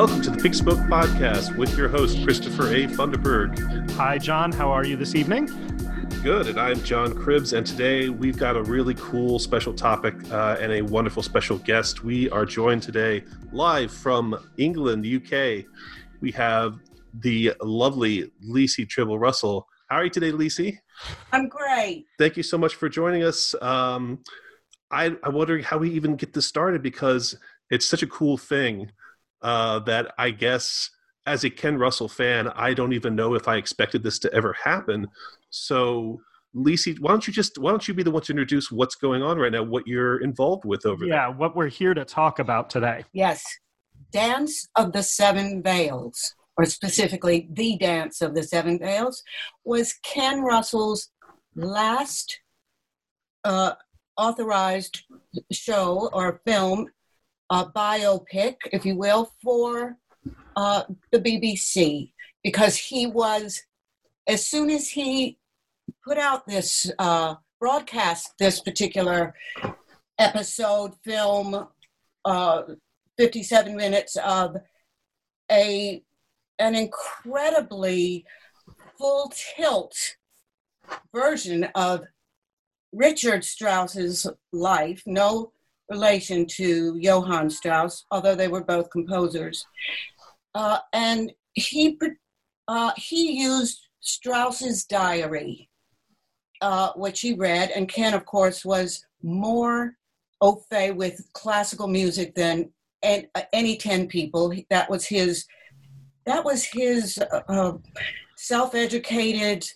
Welcome to the Pink Smoke Podcast with your host, Christopher A. Funderburg. Hi, John. How are you this evening? Good, and I'm John Cribbs, and today we've got a really cool special topic uh, and a wonderful special guest. We are joined today live from England, UK. We have the lovely Lisi Tribble Russell. How are you today, Lisi? I'm great. Thank you so much for joining us. Um, I, I'm wondering how we even get this started because it's such a cool thing uh, that I guess as a Ken Russell fan, I don't even know if I expected this to ever happen. So, Lisi, why don't you just why don't you be the one to introduce what's going on right now, what you're involved with over yeah, there? Yeah, what we're here to talk about today. Yes, Dance of the Seven Veils, or specifically the Dance of the Seven Veils, was Ken Russell's last uh, authorized show or film uh, biopic, if you will, for uh, the BBC because he was, as soon as he put out this uh, broadcast, this particular episode, film, uh, 57 minutes of a an incredibly full tilt version of Richard Strauss's life, no relation to Johann Strauss, although they were both composers. Uh, and he, uh, he used Strauss's diary, uh, which he read, and Ken, of course, was more au fait with classical music than uh, any 10 people. That was his, that was his uh, self-educated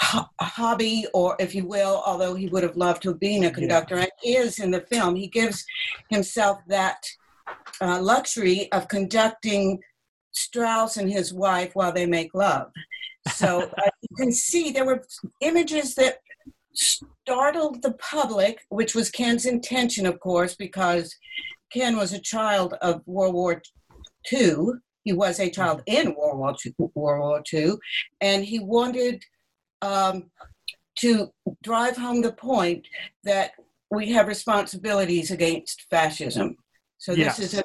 hobby, or if you will, although he would have loved to have been a conductor, yeah. and is in the film. He gives himself that uh, luxury of conducting Strauss and his wife while they make love. So uh, you can see there were images that startled the public, which was Ken's intention, of course, because Ken was a child of World War II. He was a child in World War II, World War II and he wanted um, to drive home the point that we have responsibilities against fascism. So this yes. is a,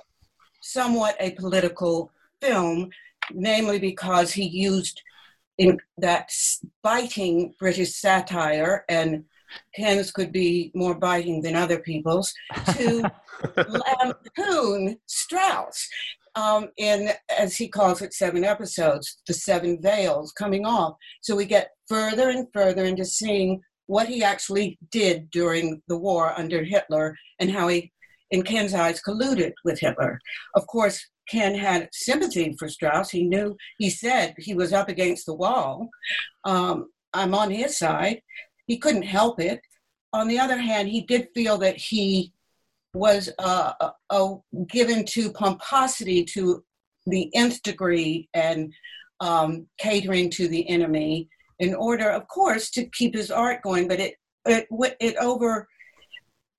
somewhat a political film, namely because he used in that biting British satire and Ken's could be more biting than other people's to lampoon Strauss um, in, as he calls it, seven episodes, the seven veils coming off. So we get further and further into seeing what he actually did during the war under Hitler and how he, in Ken's eyes, colluded with Hitler. Of course, Ken had sympathy for Strauss. He knew, he said he was up against the wall. Um, I'm on his side. He couldn't help it. On the other hand, he did feel that he was uh, uh, given to pomposity to the nth degree and um, catering to the enemy in order, of course, to keep his art going. But it it it over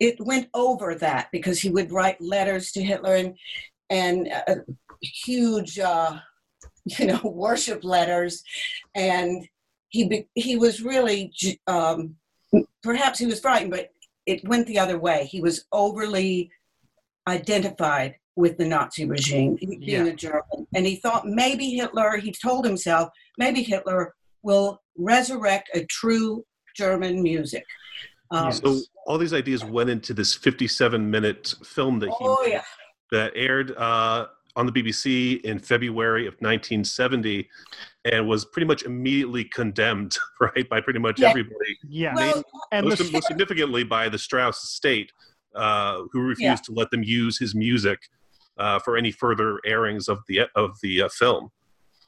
it went over that because he would write letters to Hitler and and uh, huge uh, you know worship letters, and he he was really um, perhaps he was frightened, but it went the other way. He was overly identified with the Nazi regime, being yeah. a German. And he thought maybe Hitler, he told himself, maybe Hitler will resurrect a true German music. Um, so all these ideas went into this 57 minute film that he oh, yeah. that aired uh, on the BBC in February of 1970 and was pretty much immediately condemned, right, by pretty much yeah. everybody. Yeah. Well, and most, the, most, significantly by the Strauss estate, uh, who refused yeah. to let them use his music uh, for any further airings of the of the uh, film.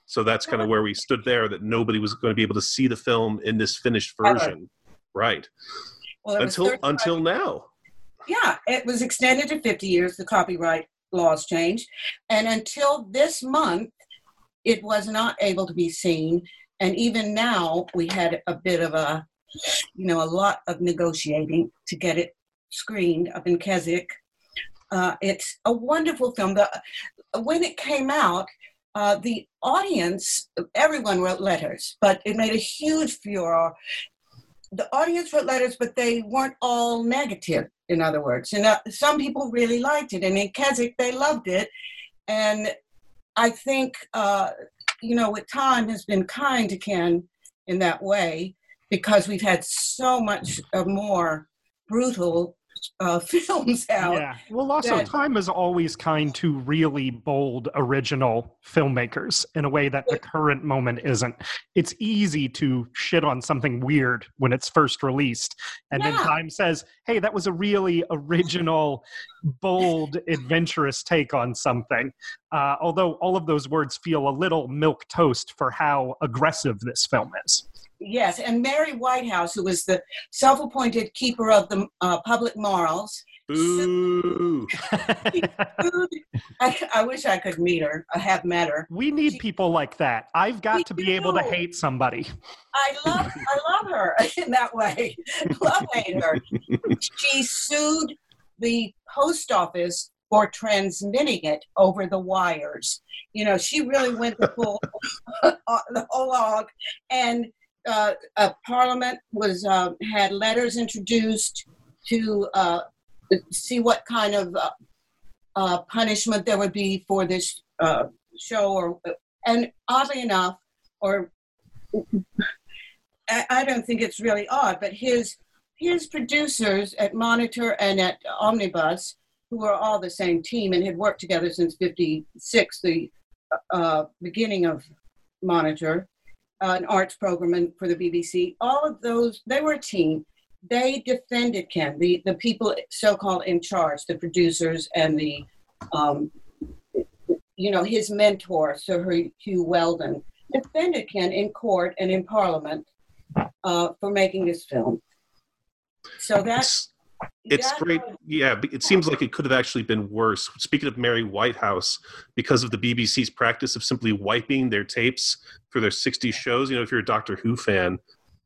So that's kind of where we stood there. That nobody was going to be able to see the film in this finished version, right? Well, until until now. Yeah, it was extended to 50 years. The copyright laws changed, and until this month, it was not able to be seen. And even now, we had a bit of a, you know, a lot of negotiating to get it screened up in Keswick. Uh, it's a wonderful film. The, when it came out, uh, the audience, everyone wrote letters, but it made a huge furor. The audience wrote letters, but they weren't all negative, in other words. And uh, some people really liked it. And in Keswick, they loved it and I think uh, you know, with time has been kind to Ken in that way because we've had so much more brutal uh, films out. Yeah. Well, also, that- time is always kind to really bold, original filmmakers in a way that the current moment isn't. It's easy to shit on something weird when it's first released. And then time says, hey, that was a really original, bold, adventurous take on something. Uh, although all of those words feel a little milk toast for how aggressive this film is. Yes, and Mary Whitehouse, who was the self-appointed keeper of the uh, public morals. Boo! I, I wish I could meet her. I have met her. we need people like that. I've got to be able to hate somebody. I love I love her in that way. love hate her. She sued the post office for transmitting it over the wires. You know, she really went the full the whole hog, and uh, Parliament was uh, had letters introduced to uh, see what kind of uh, uh, punishment there would be for this show, or and oddly enough, or I, I don't think it's really odd, but his his producers at Monitor and at Omnibus, who were all the same team and had worked together since '56, the beginning of Monitor, an arts program in- for the BBC. All of those, they were a team. They defended Ken, the the people so-called in charge, the producers and the, um, you know, his mentor, Sir Huw Wheldon, defended Ken in court and in Parliament uh, for making this film. So that's It's, that great. Yeah, it seems like it could have actually been worse. Speaking of Mary Whitehouse, because of the BBC's practice of simply wiping their tapes for their 60 shows, you know, if you're a Doctor Who fan,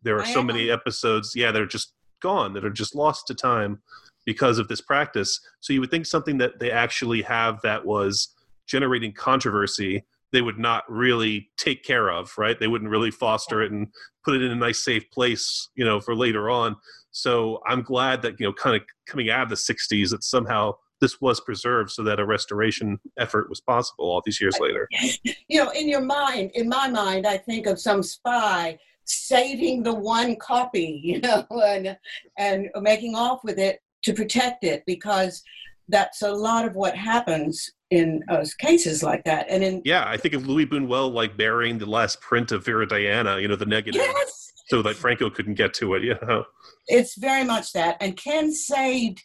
there are I so am. many episodes, yeah, that are just gone, that are just lost to time because of this practice. So you would think something that they actually have that was generating controversy, they would not really take care of, right? They wouldn't really foster it and put it in a nice, safe place, you know, for later on. So I'm glad that you know, kind of coming out of the '60s, that somehow this was preserved so that a restoration effort was possible all these years later. you know, in your mind, in my mind, I think of some spy saving the one copy, you know, and and making off with it to protect it because that's a lot of what happens in uh, cases like that. And in Yeah, I think of Louis Buñuel like burying the last print of Viridiana, you know, the negative, yes, so that Franco couldn't get to it. You know, it's very much that. And Ken saved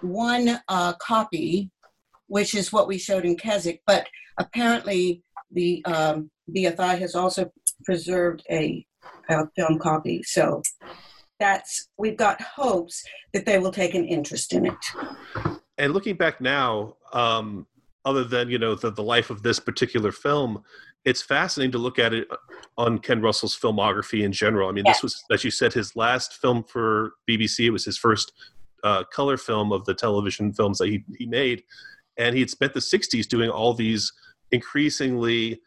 one uh, copy, which is what we showed in Keswick, but apparently the um, BFI has also preserved a, a film copy. So that's we've got hopes that they will take an interest in it. and looking back now, um, other than you know the, the life of this particular film, it's fascinating to look at it on Ken Russell's filmography in general. I mean, this was, as you said, his last film for BBC. It was his first uh, color film of the television films that he, he made, and he had spent the '60s doing all these increasingly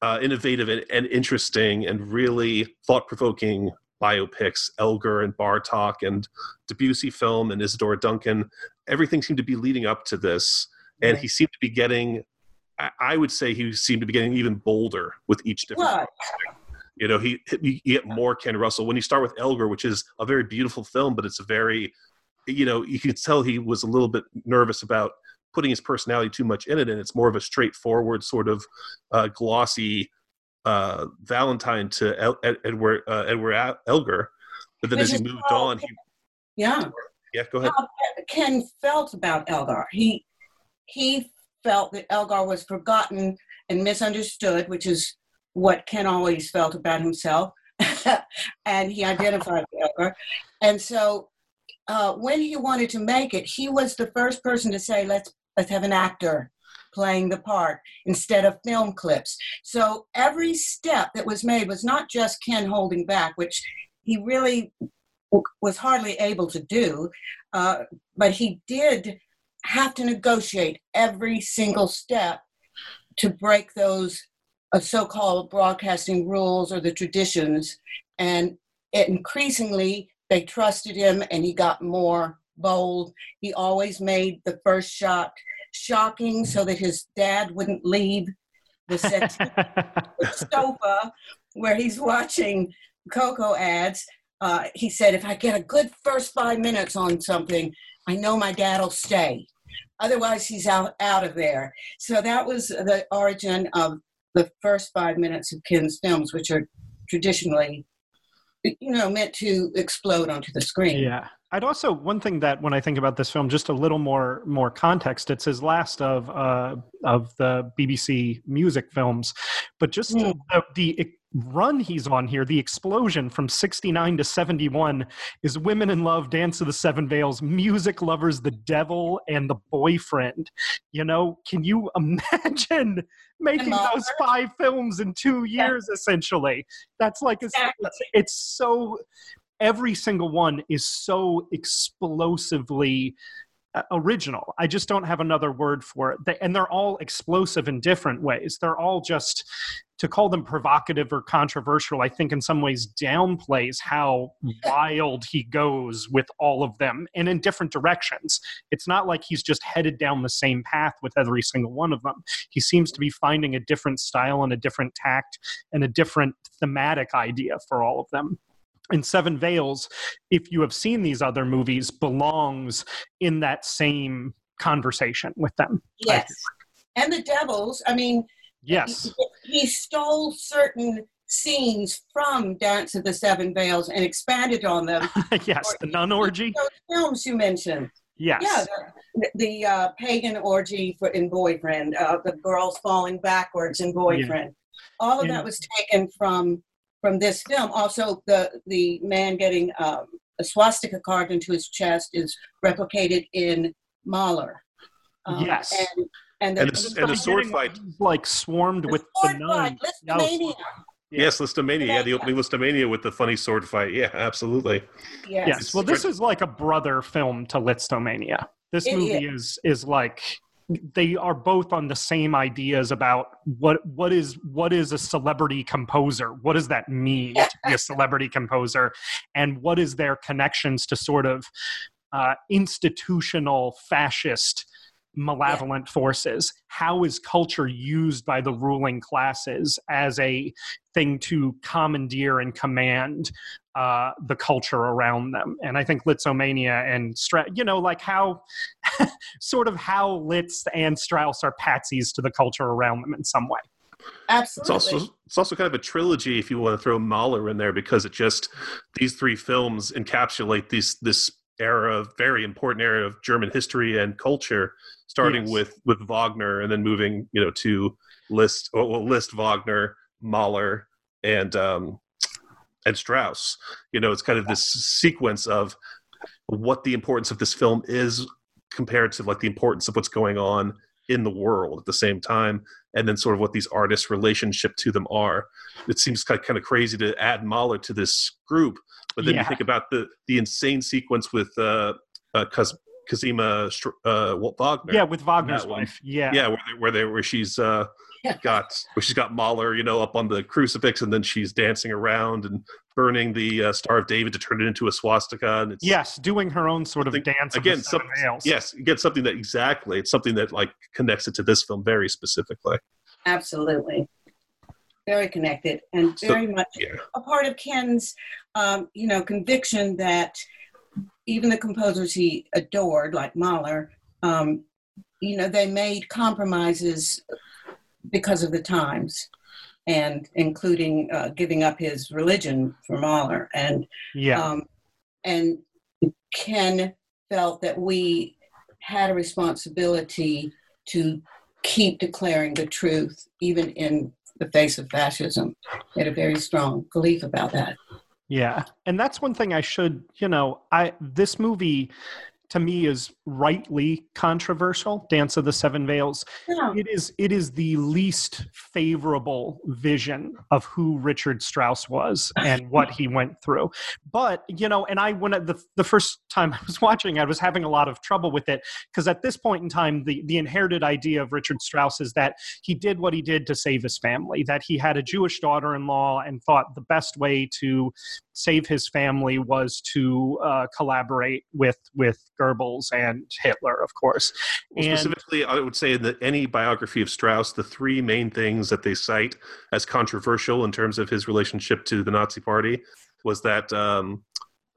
uh, innovative and, and interesting and really thought-provoking biopics, Elgar and Bartok and Debussy film and Isadora Duncan. Everything seemed to be leading up to this, and he seemed to be getting. I- would say he seemed to be getting even bolder with each different. What? You know, he you get more Ken Russell when you start with Elgar, which is a very beautiful film, but it's a very, you know, you could tell he was a little bit nervous about putting his personality too much in it, and it's more of a straightforward sort of uh, glossy uh, Valentine to El- Ed- Edward uh, Edward Elgar. But then Which as he moved on, he Yeah. yeah, go ahead. how Ken felt about Elgar. He he felt that Elgar was forgotten and misunderstood, which is what Ken always felt about himself, and he identified with Elgar. And so, uh, when he wanted to make it, he was the first person to say, "Let's let's have an actor." playing the part instead of film clips. So every step that was made was not just Ken holding back, which he really was hardly able to do, uh, but he did have to negotiate every single step to break those uh, so-called broadcasting rules or the traditions and it increasingly they trusted him and he got more bold he always made the first shot shocking so that his dad wouldn't leave the, set, the sofa where he's watching Coco ads. Uh, he said, if I get a good first five minutes on something, I know my dad will stay. Otherwise, he's out, out of there. So that was the origin of the first five minutes of Ken's films, which are traditionally, you know, meant to explode onto the screen. Yeah. I'd also one thing that when I think about this film, just a little more more context. It's his last of uh, of the BBC music films, but just mm. the, the run he's on here, the explosion from 69 to 71 is Women in Love, Dance of the Seven Veils, Music Lovers, The Devil, and The Boyfriend. You know, can you imagine making those five films in two years, yeah. essentially? That's like, a, it's, it's so, every single one is so explosively uh, original. I just don't have another word for it. They, and they're all explosive in different ways. They're all just to call them provocative or controversial. I think in some ways downplays how wild he goes with all of them and in different directions. It's not like he's just headed down the same path with every single one of them. He seems to be finding a different style and a different tact and a different thematic idea for all of them and Seven Veils, if you have seen these other movies, belongs in that same conversation with them. Yes. And the Devils, I mean, yes. He, he, stole certain scenes from Dance of the Seven Veils and expanded on them. yes, the nun orgy. Those films you mentioned. Yes. Yeah, the, the uh, pagan orgy for, in Boyfriend, uh, the girls falling backwards in Boyfriend. Yeah. All of and, that was taken from from this film. Also, the the man getting um, a swastika carved into his chest is replicated in Mahler. Um, yes. And, and the, and the, and the sword fight, like swarmed the with the nun. Lisztomania. Yeah. Yes, Lisztomania. Yeah, the opening Lisztomania with the funny sword fight. Yeah, absolutely. Yes. yes. Well, this is like a brother film to Lisztomania. This it, movie is is like they are both on the same ideas about what what is what is a celebrity composer? What does that mean to be a celebrity composer? And what is their connections to sort of uh, institutional fascist malevolent yeah. forces how is culture used by the ruling classes as a thing to commandeer and command uh, the culture around them. And I think Lisztomania and Strauss, you know, like how sort of how Liszt and Strauss are patsies to the culture around them in some way. Absolutely. It's also it's also kind of a trilogy if you want to throw Mahler in there because it just these three films encapsulate these this era of very important era of German history and culture, starting yes. with with Wagner and then moving you know to List, well, Liszt, Wagner, Mahler, and um, and Strauss. You know, it's kind of this sequence of what the importance of this film is compared to like the importance of what's going on in the world at the same time and then sort of what these artists relationship to them are it seems kind of, kind of crazy to add mahler to this group but then yeah. you think about the the insane sequence with uh, uh Cosima uh, Wagner. Yeah, with Wagner's wife. Yeah, yeah, where they, where, they, where she's uh, got where she's got Mahler, you know, up on the crucifix, and then she's dancing around and burning the uh, Star of David to turn it into a swastika. And it's yes, doing her own sort of dance again. Some, yes, get something that exactly. It's something that like connects it to this film very specifically. Absolutely, very connected and very so, much yeah. a part of Ken's, um, you know, conviction that even the composers he adored, like Mahler, um, you know, they made compromises because of the times and including uh, giving up his religion for Mahler. And yeah, um, and Ken felt that we had a responsibility to keep declaring the truth, even in the face of fascism. Had a very strong belief about that. Yeah, and that's one thing I should, you know, I this movie to me is rightly controversial dance of the seven veils yeah. it is it is the least favorable vision of who richard strauss was and what he went through but you know and i when I, the, the first time i was watching i was having a lot of trouble with it because at this point in time the, the inherited idea of richard strauss is that he did what he did to save his family that he had a jewish daughter-in-law and thought the best way to save his family was to uh, collaborate with with Goebbels and Hitler, of course. Well, And- specifically, I would say that any biography of Strauss, the three main things that they cite as controversial in terms of his relationship to the Nazi Party was that um,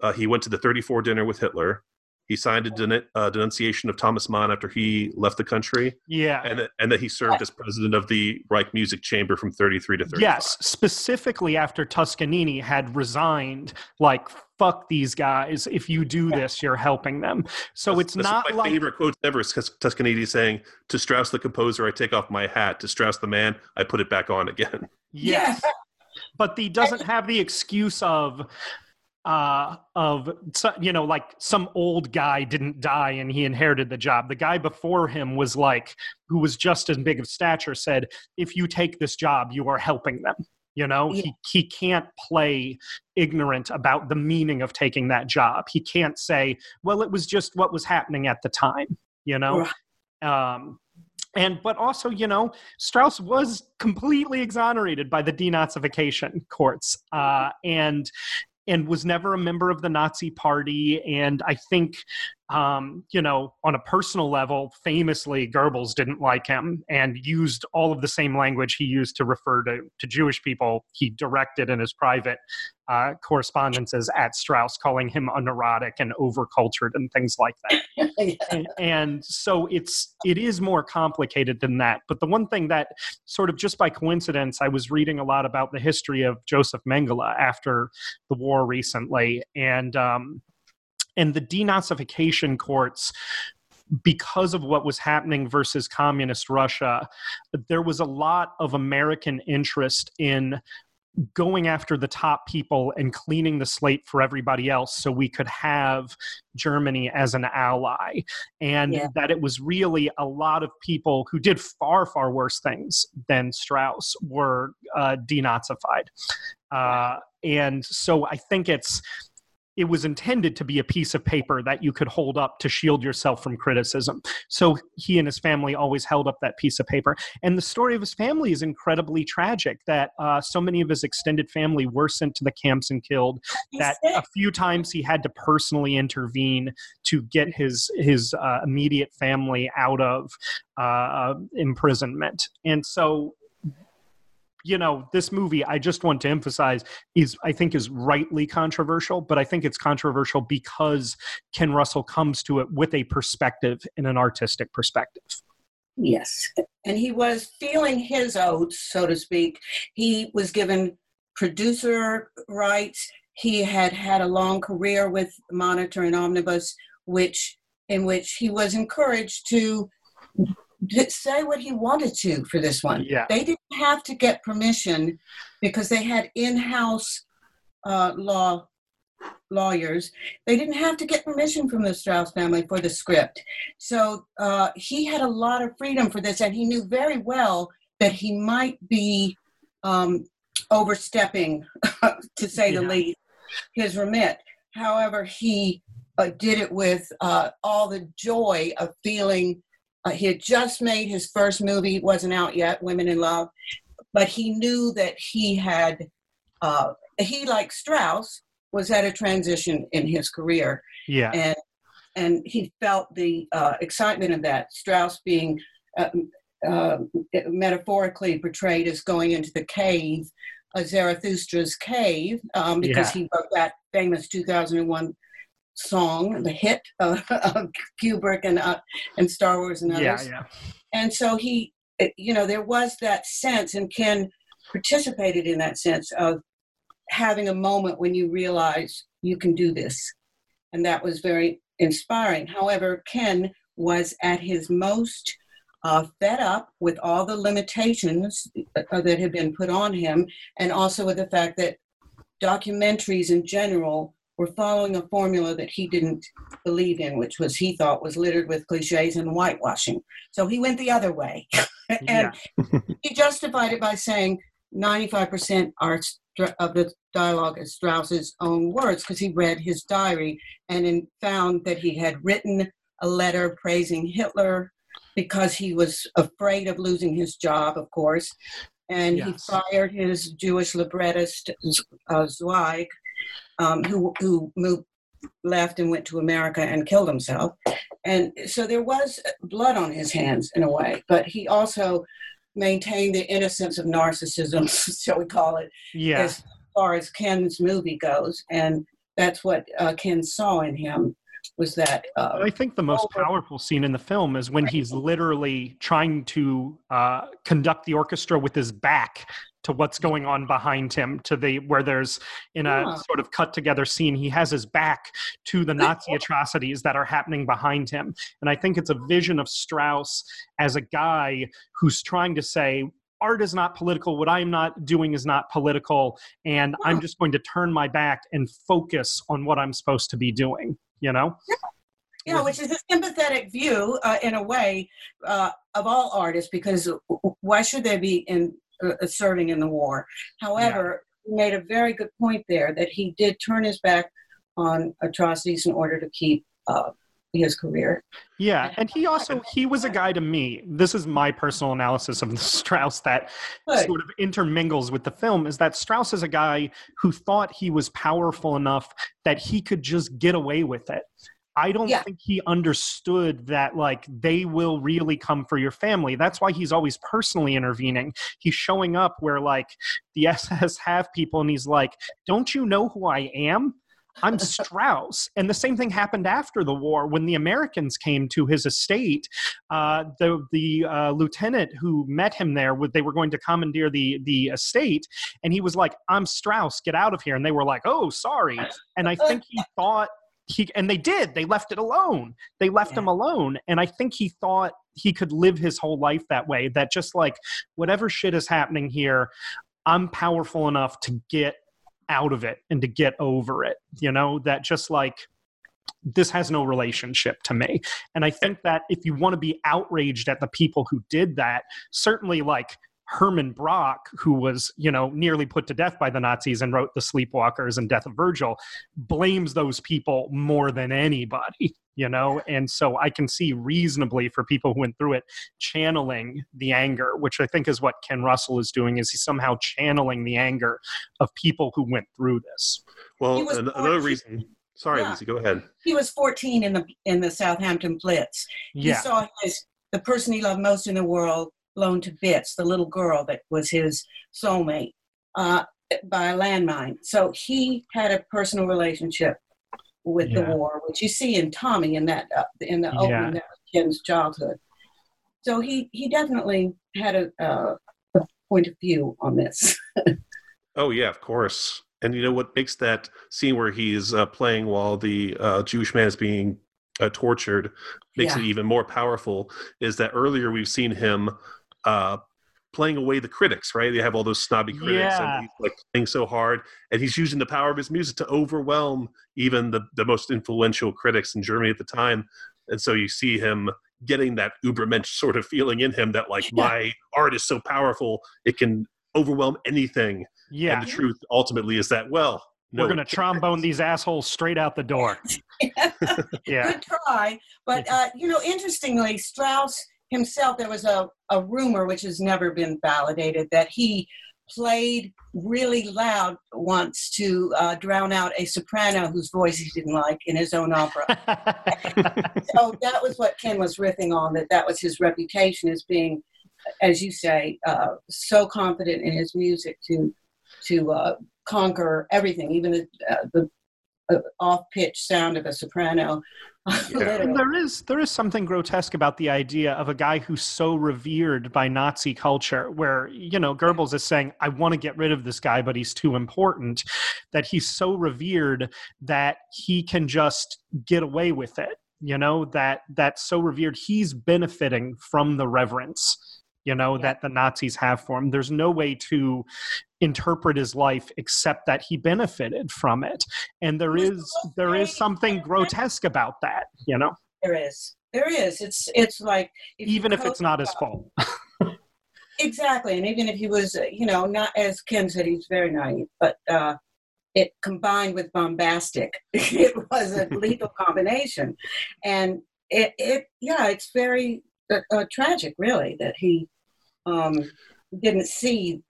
uh, he went to the 34 dinner with Hitler. He signed a den- uh, denunciation of Thomas Mann after he left the country, yeah, and that, and that he served as president of the Reich Music Chamber from 33 to 35. Yes, specifically after Toscanini had resigned, like fuck these guys. If you do this, you're helping them. So That's- it's that's not my like favorite quote ever. Is Tus- Toscanini saying, "To Strauss the composer, I take off my hat. To Strauss the man, I put it back on again." yes, but he doesn't have the excuse of uh of you know like some old guy didn't die and he inherited the job. The guy before him was like who was just as big of stature said if you take this job you are helping them. You know Yeah. he, he can't play ignorant about the meaning of taking that job. He can't say well it was just what was happening at the time you know? Um and but also you know strauss was completely exonerated by the denazification courts uh and and was never a member of the Nazi Party. And I think, um, you know, on a personal level, famously, Goebbels didn't like him and used all of the same language he used to refer to, to Jewish people. He directed in his private uh, correspondences at Strauss, calling him a neurotic and overcultured and things like that. And, and so it's it is more complicated than that. But the one thing that sort of just by coincidence i was reading a lot about the history of joseph mengele after the war recently. And um and the denazification courts because of what was happening versus communist russia there was a lot of american interest in going after the top people and cleaning the slate for everybody else so we could have Germany as an ally. And Yeah. that it was really a lot of people who did far, far worse things than Strauss were uh, denazified. Uh, and so I think it's. It was intended to be a piece of paper that you could hold up to shield yourself from criticism. So he and his family always held up that piece of paper. And the story of his family is incredibly tragic that uh, so many of his extended family were sent to the camps and killed that a few times he had to personally intervene to get his his uh, immediate family out of uh, imprisonment and so you know this movie i just want to emphasize is i think is rightly controversial but i think it's controversial because ken russell comes to it with a perspective and an artistic perspective Yes. And he was feeling his oats, so to speak. He was given producer rights. He had had a long career with Monitor and Omnibus, which in which he was encouraged to to say what he wanted to for this one. yeah They didn't have to get permission because they had in-house uh, law lawyers. They didn't have to get permission from the Strauss family for the script. So uh, he had a lot of freedom for this, and he knew very well that he might be um, overstepping, to say the least, his remit. However, he uh, did it with uh, all the joy of feeling. Uh, he had just made his first movie; wasn't out yet, Women in Love, but he knew that he had. Uh, he, like Strauss, was at a transition in his career, yeah and and he felt the uh, excitement of that. Strauss being uh, uh, metaphorically portrayed as going into the cave, uh, Zarathustra's cave, um, because he wrote that famous 2001 song, the hit uh, of Kubrick and uh, and Star Wars and others. yeah yeah And so he, you know, there was that sense, and Ken participated in that sense of having a moment when you realize you can do this. And that was very inspiring. However, Ken was at his most uh, fed up with all the limitations uh, that had been put on him, and also with the fact that documentaries in general were following a formula that he didn't believe in, which was he thought was littered with cliches and whitewashing. So he went the other way. and he justified it by saying 95% are of the dialogue is Strauss's own words because he read his diary and in, found that he had written a letter praising Hitler because he was afraid of losing his job, of course. And Yes. he fired his Jewish librettist, uh, Zweig, um, who who moved left and went to America and killed himself. And so there was blood on his hands in a way, but he also maintained the innocence of narcissism, shall we call it, Yeah. as far as Ken's movie goes. And that's what uh, Ken saw in him was that. Uh, I think the most over- powerful scene in the film is when he's literally trying to uh, conduct the orchestra with his back to what's going on behind him to the where there's in a Yeah. sort of cut together scene he has his back to the nazi atrocities that are happening behind him. And i think it's a vision of strauss as a guy who's trying to say art is not political. What i'm not doing is not political. And i'm just going to turn my back and focus on what i'm supposed to be doing you know Yeah, which is a sympathetic view, uh, in a way, uh, of all artists, because why should they be in uh, serving in the war? However, he made a very good point there that he did turn his back on atrocities in order to keep uh, his career. Yeah, and he also he was a guy to me. This is my personal analysis of Strauss that Good. sort of intermingles with the film is that Strauss is a guy who thought he was powerful enough that he could just get away with it. I don't Yeah. think he understood that like they will really come for your family. That's why he's always personally intervening. He's showing up where like the SS have people and he's like, "Don't you know who I am?" I'm Strauss. And the same thing happened after the war when the Americans came to his estate. Uh, the the uh, lieutenant who met him there, they were going to commandeer the the estate, and he was like, "I'm Strauss, get out of here." And they were like, "Oh, sorry." And I think he thought he and they did. They left it alone. They left him alone, and I think he thought he could live his whole life that way. That just like whatever shit is happening here, I'm powerful enough to get out of it and to get over it. You know, that just like this has no relationship to me. And I think that if you want to be outraged at the people who did that, certainly like Hermann Broch, who was, you know, nearly put to death by the Nazis and wrote The Sleepwalkers and Death of Virgil, blames those people more than anybody, you know? And so I can see reasonably for people who went through it channeling the anger, which I think is what Ken Russell is doing, is he's somehow channeling the anger of people who went through this. Well, He was another reason. Sorry, Yeah. Lucy, go ahead. He was 14 in the in the Southampton Blitz. He Yeah. saw his the person he loved most in the world blown to bits, the little girl that was his soulmate, uh, by a landmine. So he had a personal relationship with Yeah. the war, which you see in Tommy in that uh, in the Yeah. opening that was Ken's childhood. So he he definitely had a, uh, a point of view on this. Oh yeah, of course. And you know what makes that scene where he's uh, playing while the uh, Jewish man is being uh, tortured makes Yeah. it even more powerful is that earlier we've seen him uh, playing away the critics, right? They have all those snobby critics, Yeah. and he's like playing so hard, and he's using the power of his music to overwhelm even the the most influential critics in Germany at the time. And so you see him getting that Ubermensch sort of feeling in him that like Yeah. my art is so powerful it can overwhelm anything. Yeah. And the truth ultimately is that well, no, We're going to trombone these assholes straight out the door. Yeah. Good try. But, uh, you know, interestingly, Strauss himself, there was a, a rumor, which has never been validated, that he played really loud once to uh, drown out a soprano whose voice he didn't like in his own opera. so that was what Ken was riffing on, that that was his reputation as being, as you say, uh, so confident in his music to to uh, conquer everything, even the, uh, the uh, off-pitch sound of a soprano. Literally. And there is there is something grotesque about the idea of a guy who's so revered by Nazi culture, where you know Goebbels is saying, "I want to get rid of this guy, but he's too important." That he's so revered that he can just get away with it. You know that that's so revered. He's benefiting from the reverence. You know Yeah. that the Nazis have for him. There's no way to interpret his life except that he benefited from it and there is there is something grotesque about that you know There is. There is. It's it's like if even if it's not his fault Exactly, and even if he was, uh, you know, not as Ken said, he's very naive, but uh, it combined with bombastic, it was a lethal combination, and it, it, yeah, it's very uh, tragic, really, that he um, didn't see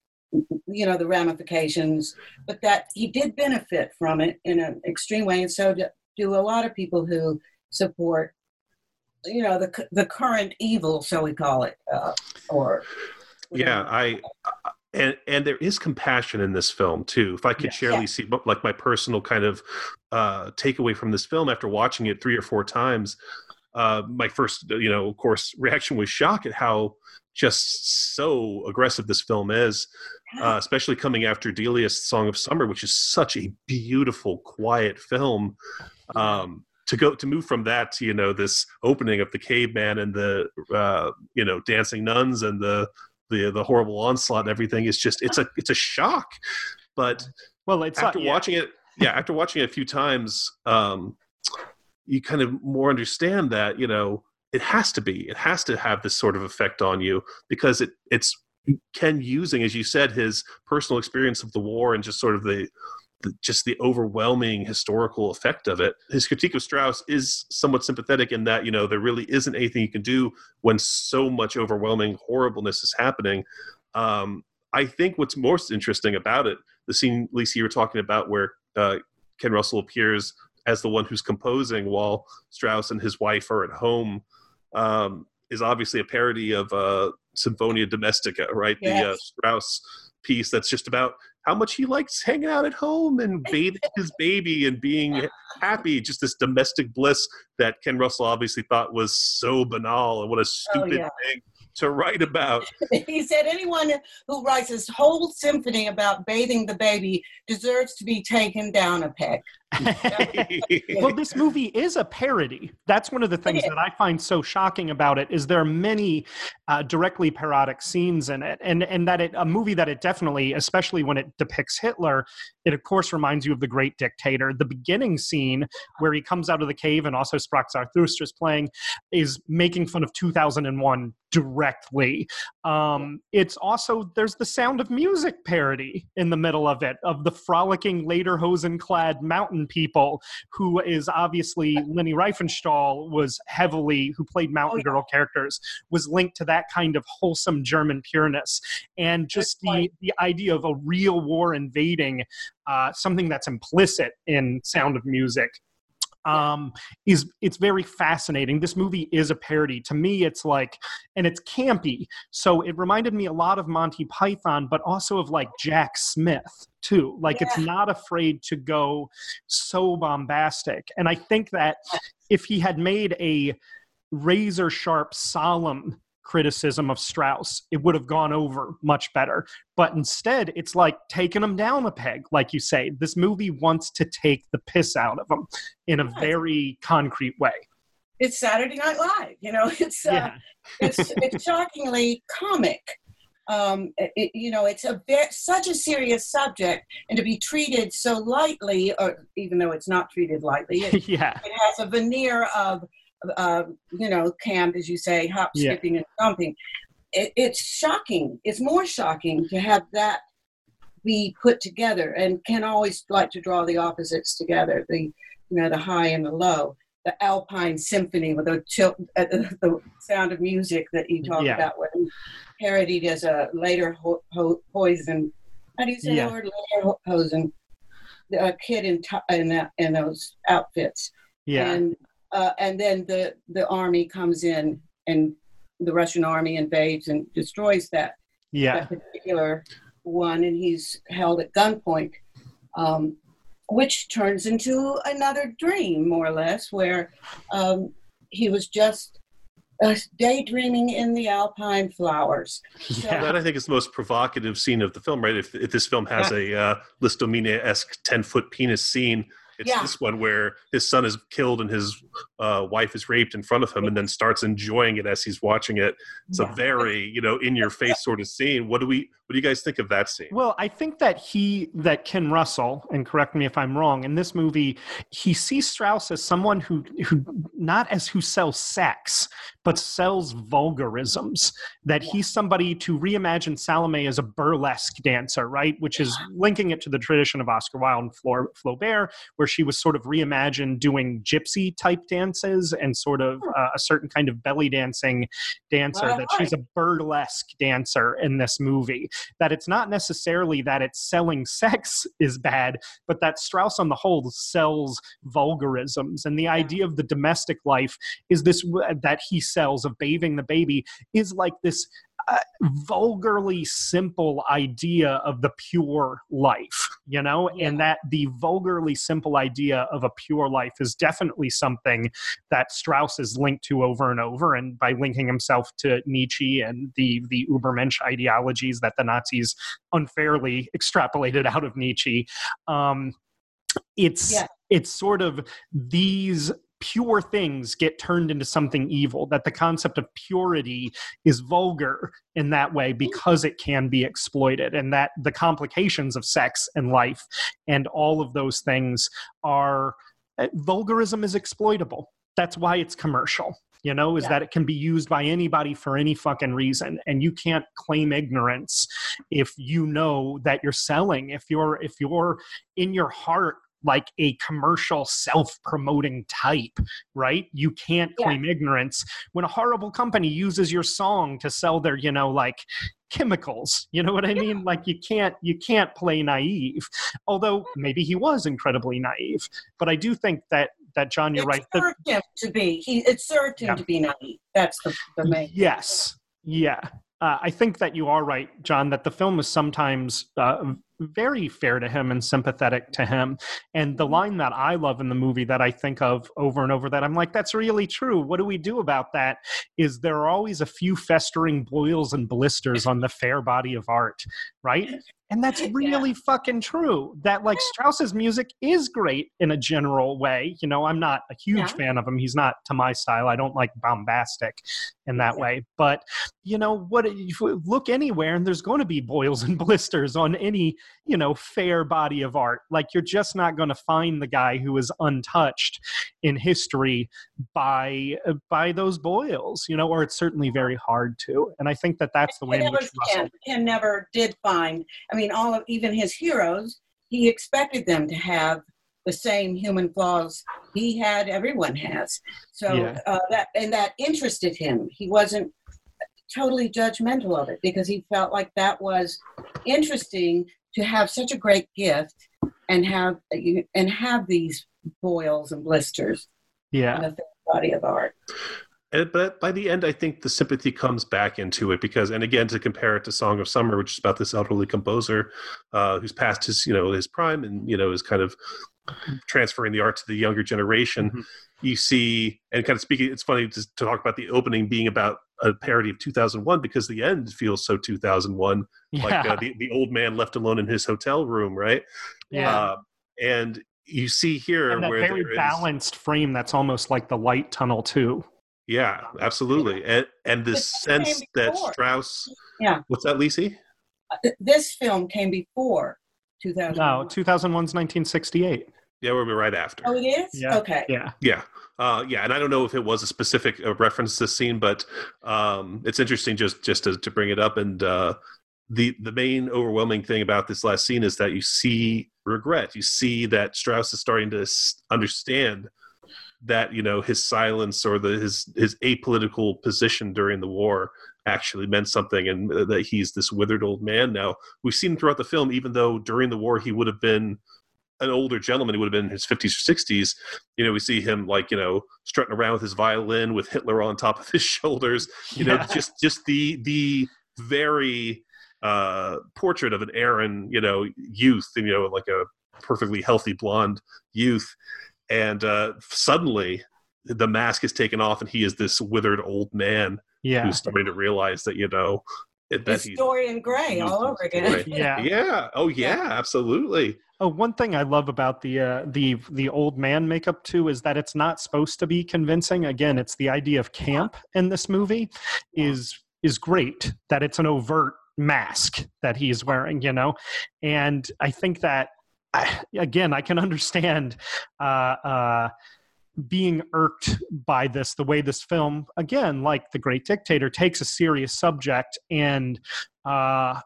you know the ramifications, but that he did benefit from it in an extreme way, and so do, do a lot of people who support, you know, the the current evil, so we call it, uh, or yeah, I. And and there is compassion in this film too. If I could share, yeah. see like my personal kind of uh, takeaway from this film after watching it three or four times, uh, my first, you know, of course, reaction was shock at how just so aggressive this film is, uh, especially coming after Delius's Song of Summer, which is such a beautiful, quiet film. Um, to go to move from that to you know this opening of the caveman and the uh, you know dancing nuns and the the the horrible onslaught and everything is just it's a it's a shock. But well, it's after not, yeah. watching it, yeah, after watching it a few times, um, you kind of more understand that you know it has to be it has to have this sort of effect on you because it it's ken using as you said his personal experience of the war and just sort of the, the just the overwhelming historical effect of it. His critique of strauss is somewhat sympathetic in that you know there really isn't anything you can do when so much overwhelming horribleness is happening. Um, i think what's most interesting about it the scene lisa you were talking about where uh, ken russell appears as the one who's composing while Strauss and his wife are at home um, is obviously a parody of uh, Sinfonia Domestica, right? Yes. The uh, Strauss piece that's just about how much he likes hanging out at home and bathing his baby and being happy. Just this domestic bliss that Ken Russell obviously thought was so banal and what a oh, stupid oh, yeah. thing to write about. he said anyone who writes this whole symphony about bathing the baby deserves to be taken down a peg. well, this movie is a parody. That's one of the things that I find so shocking about it. Is there are many uh, directly parodic scenes in it, and and that it a movie that it definitely, especially when it depicts Hitler, it of course reminds you of the Great Dictator. The beginning scene where he comes out of the cave and also Sprach Zarathustra is playing is making fun of 2001 directly. Um, it's also there's the Sound of Music parody in the middle of it of the frolicking lederhosen clad mountain people, who is obviously Leni Riefenstahl was heavily who played Mountain oh, Girl characters was linked to that kind of wholesome German pureness. And just the the idea of a real war invading uh, something that's implicit in Sound of Music um, is it's very fascinating. This movie is a parody. To me, it's like, and it's campy. So it reminded me a lot of Monty Python, but also of like Jack Smith too. Like yeah. it's not afraid to go so bombastic. And I think that if he had made a razor sharp, solemn criticism of Strauss, it would have gone over much better. But instead, it's like taking him down a peg, like you say. This movie wants to take the piss out of him in a very concrete way. It's Saturday Night Live, you know. It's uh, yeah. it's it's shockingly comic. Um, it, you know, it's a very, such a serious subject, and to be treated so lightly, or even though it's not treated lightly, it, yeah. it has a veneer of uh, you know, camp, as you say, hop, yeah. skipping, and jumping. It, it's shocking. It's more shocking to have that be put together, and can always like to draw the opposites together. The you know the high and the low. The Alpine Symphony with the, chill, uh, the sound of music that you talked yeah. about when parodied as a later ho- ho- poison. How do you say yeah. the word later poison? A kid in t- in, that, in those outfits. Yeah. And uh, and then the the army comes in and the Russian army invades and destroys that, yeah. that particular one, and he's held at gunpoint, um, which turns into another dream, more or less, where um, he was just uh, daydreaming in the alpine flowers. So, yeah, that I think is the most provocative scene of the film, right? If, if this film has yeah. a uh, Lisztomania esque 10 foot penis scene, it's yeah. this one where his son is killed and his uh, wife is raped in front of him, and then starts enjoying it as he's watching it. It's yeah. a very you know in your face sort of scene. What do we? What do you guys think of that scene? Well, I think that he that Ken Russell, and correct me if I'm wrong, in this movie, he sees Strauss as someone who who not as who sells sex, but sells vulgarisms. That he's somebody to reimagine Salome as a burlesque dancer, right? Which is linking it to the tradition of Oscar Wilde and Flaubert, where she was sort of reimagined doing gypsy type dances and sort of Hmm. uh, a certain kind of belly dancing dancer. That she's a burlesque dancer in this movie. That it's not necessarily that it's selling sex is bad, but that Strauss on the whole sells vulgarisms. And the idea of the domestic life is this that he sells of bathing the baby is like this uh, vulgarly simple idea of the pure life, you know, Yeah. and that the vulgarly simple idea of a pure life is definitely something that Strauss is linked to over and over. And by linking himself to Nietzsche and the the Ubermensch ideologies that the Nazis unfairly extrapolated out of Nietzsche, um, it's Yeah. it's sort of these pure things get turned into something evil that the concept of purity is vulgar in that way because it can be exploited and that the complications of sex and life and all of those things are uh, vulgarism is exploitable that's why it's commercial you know is Yeah. that it can be used by anybody for any fucking reason and you can't claim ignorance if you know that you're selling if you're if you're in your heart like a commercial self-promoting type right you can't Yeah. claim ignorance when a horrible company uses your song to sell their you know like chemicals you know what i mean like you can't you can't play naive although maybe he was incredibly naive but i do think that that john you're it right that- served him to be. He it served him Yeah. to be naive. That's the, the main. Yes. Yeah. Uh, I think that you are right, John, that the film is sometimes uh, very fair to him and sympathetic to him. And the line that I love in the movie that I think of over and over that I'm like, that's really true. What do we do about that? Is there are always a few festering boils and blisters on the fair body of art, right? And that's really fucking true. That like Strauss's music is great in a general way. You know, I'm not a huge Yeah. fan of him. He's not to my style. I don't like bombastic in that Yeah. way. But you know what? If you look anywhere, and there's going to be boils and blisters on any you know fair body of art. Like you're just not going to find the guy who is untouched in history by uh, by those boils. You know, or it's certainly very hard to. And I think that that's the way in Ken, which never, Russell. Never did find. I mean, all of even his heroes, he expected them to have the same human flaws he had. Everyone has. So Yeah. uh, that and that interested him. He wasn't totally judgmental of it because he felt like that was interesting to have such a great gift and have and have these boils and blisters Yeah. in the body of art. And, but by the end, I think the sympathy comes back into it because, and again, to compare it to Song of Summer, which is about this elderly composer uh, who's past his, you know, his prime and you know is kind of transferring the art to the younger generation. Mhm. You see, and kind of speaking, it's funny to, to talk about the opening being about a parody of 2001 because the end feels so 2001, Yeah. like uh, the the old man left alone in his hotel room, right? yeah. Uh, and you see here and that where very there is- balanced frame that's almost like the light tunnel too. Yeah, absolutely. And and this sense that. Strauss Yeah. What's that, Lisi? Th- This film came before 2000. No, 2001's 1968. Yeah, we'll be right after. Oh, it is? Yeah. Okay. Yeah. Yeah. Uh, yeah, and I don't know if it was a specific uh, reference to this scene, but um, it's interesting just just to, to bring it up. And uh, the the main overwhelming thing about this last scene is that you see regret. You see that Strauss is starting to understand that you know his silence or the his his apolitical position during the war actually meant something, and uh, that he's this withered old man now. We've seen throughout the film, even though during the war he would have been an older gentleman, he would have been in his 50s or 60s. You know, we see him like, you know, strutting around with his violin with Hitler on top of his shoulders. You know, just just the the very uh portrait of an Aryan, you know, youth, you know, like a perfectly healthy blonde youth. And uh suddenly the mask is taken off and he is this withered old man Yeah. who's starting to realize that, you know, it- that It's he's Dorian Gray all over again. Yeah. yeah. Oh yeah, absolutely. Oh, one thing I love about the uh, the the old man makeup too is that it's not supposed to be convincing. Again, it's the idea of camp in this movie is is great. That it's an overt mask that he's wearing, you know, and I think that I, again I can understand uh, uh, being irked by this the way this film again like the great dictator takes a serious subject and uh,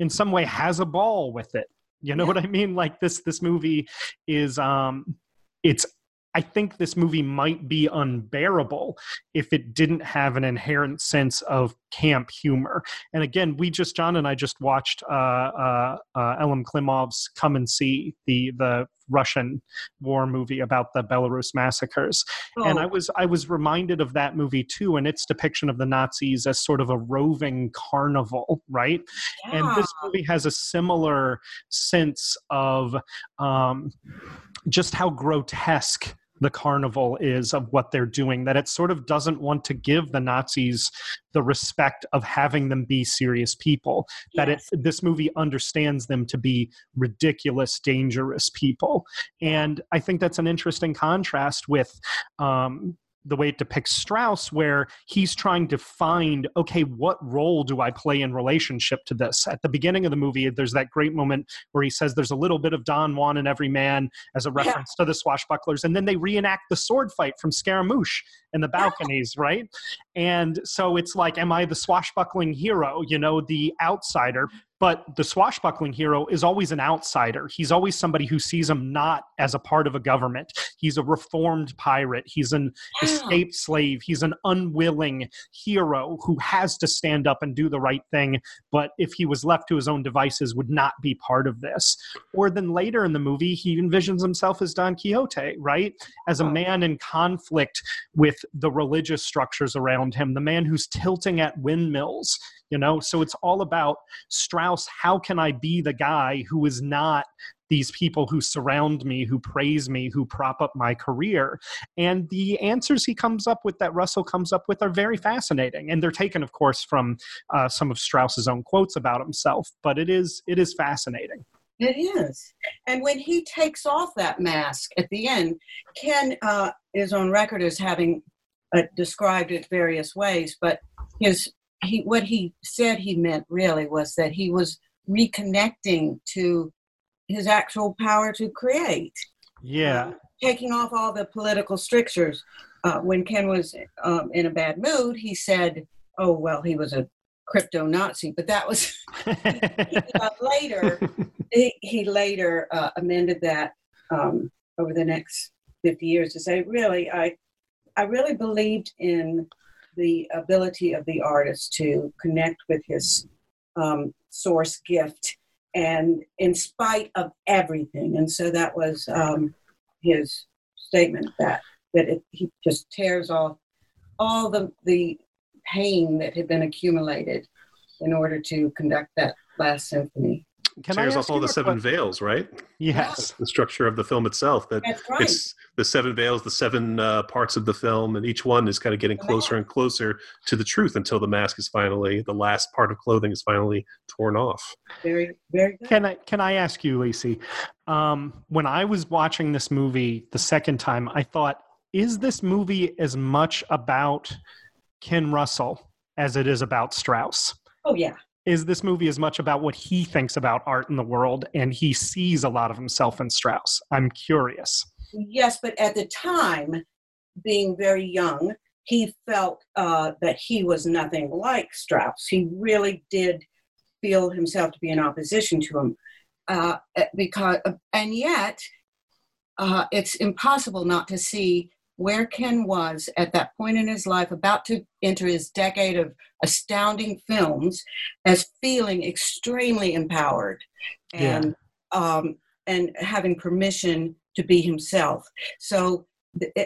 in some way has a ball with it You know Yeah. what I mean? Like this this movie is um it's I think this movie might be unbearable if it didn't have an inherent sense of camp humor. And again, we just John and I just watched uh, uh, uh, Elem Klimov's "Come and See" the the Russian war movie about the Belarus massacres, and I Oh, was I was reminded of that movie too, and its depiction of the Nazis as sort of a roving carnival, right? and this movie has a similar sense of um, just how grotesque the carnival is of what they're doing that it sort of doesn't want to give the nazis the respect of having them be serious people that it this movie understands them to be ridiculous dangerous people. And i think that's an interesting contrast with um, the way it depicts Strauss, where he's trying to find, okay, what role do I play in relationship to this? At the beginning of the movie, there's that great moment where he says there's a little bit of Don Juan in every man as a reference to the swashbucklers, and then they reenact the sword fight from Scaramouche in the balconies, right? And so it's like, am I the swashbuckling hero, you know, the outsider? But the swashbuckling hero is always an outsider. He's always somebody who sees him not as a part of a government. He's a reformed pirate. He's an Yeah. escaped slave. He's an unwilling hero who has to stand up and do the right thing, but if he was left to his own devices, would not be part of this. Or then later in the movie, he envisions himself as Don Quixote, right? As a man in conflict with the religious structures around him, the man who's tilting at windmills, you know? So it's all about Strauss. How can I be the guy who is not these people who surround me, who praise me, who prop up my career? And the answers he comes up with, that Russell comes up with, are very fascinating. And they're taken, of course, from uh, some of Strauss's own quotes about himself. But it is it is fascinating. It is. And when he takes off that mask at the end, Ken uh, is on record as having uh, described it various ways, but his he what he said he meant really was that he was reconnecting to his actual power to create. Yeah. uh, taking off all the political strictures. Uh, when Ken was um, in a bad mood, he said, "Oh well, he was a crypto Nazi," but that was uh, later. He, he later uh, amended that um, over the next fifty years to say, "Really, I, I really believed in the ability of the artist to connect with his um, source gift." And in spite of everything, and so that was um, his statement that that it, he just tears off all the the pain that had been accumulated in order to conduct that last symphony. Can Tears I off all the seven que- veils, right? Yes. The structure of the film itself. That That's right. it's the seven veils, the seven uh, parts of the film, and each one is kind of getting The closer and closer to the truth until the mask is finally, the last part of clothing is finally torn off. Very, very good. Can I can I ask you, Lisi? Um, when I was watching this movie the second time, I thought, is this movie as much about Ken Russell as it is about Strauss? Oh yeah, Is this movie as much about what he thinks about art in the world, and he sees a lot of himself in Strauss? I'm curious. yes, but at the time, being very young, he felt uh, that he was nothing like Strauss. He really did feel himself to be in opposition to him, uh, because and yet uh, it's impossible not to see where Ken was at that point in his life, about to enter his decade of astounding films, as feeling extremely empowered and um, and having permission to be himself. So,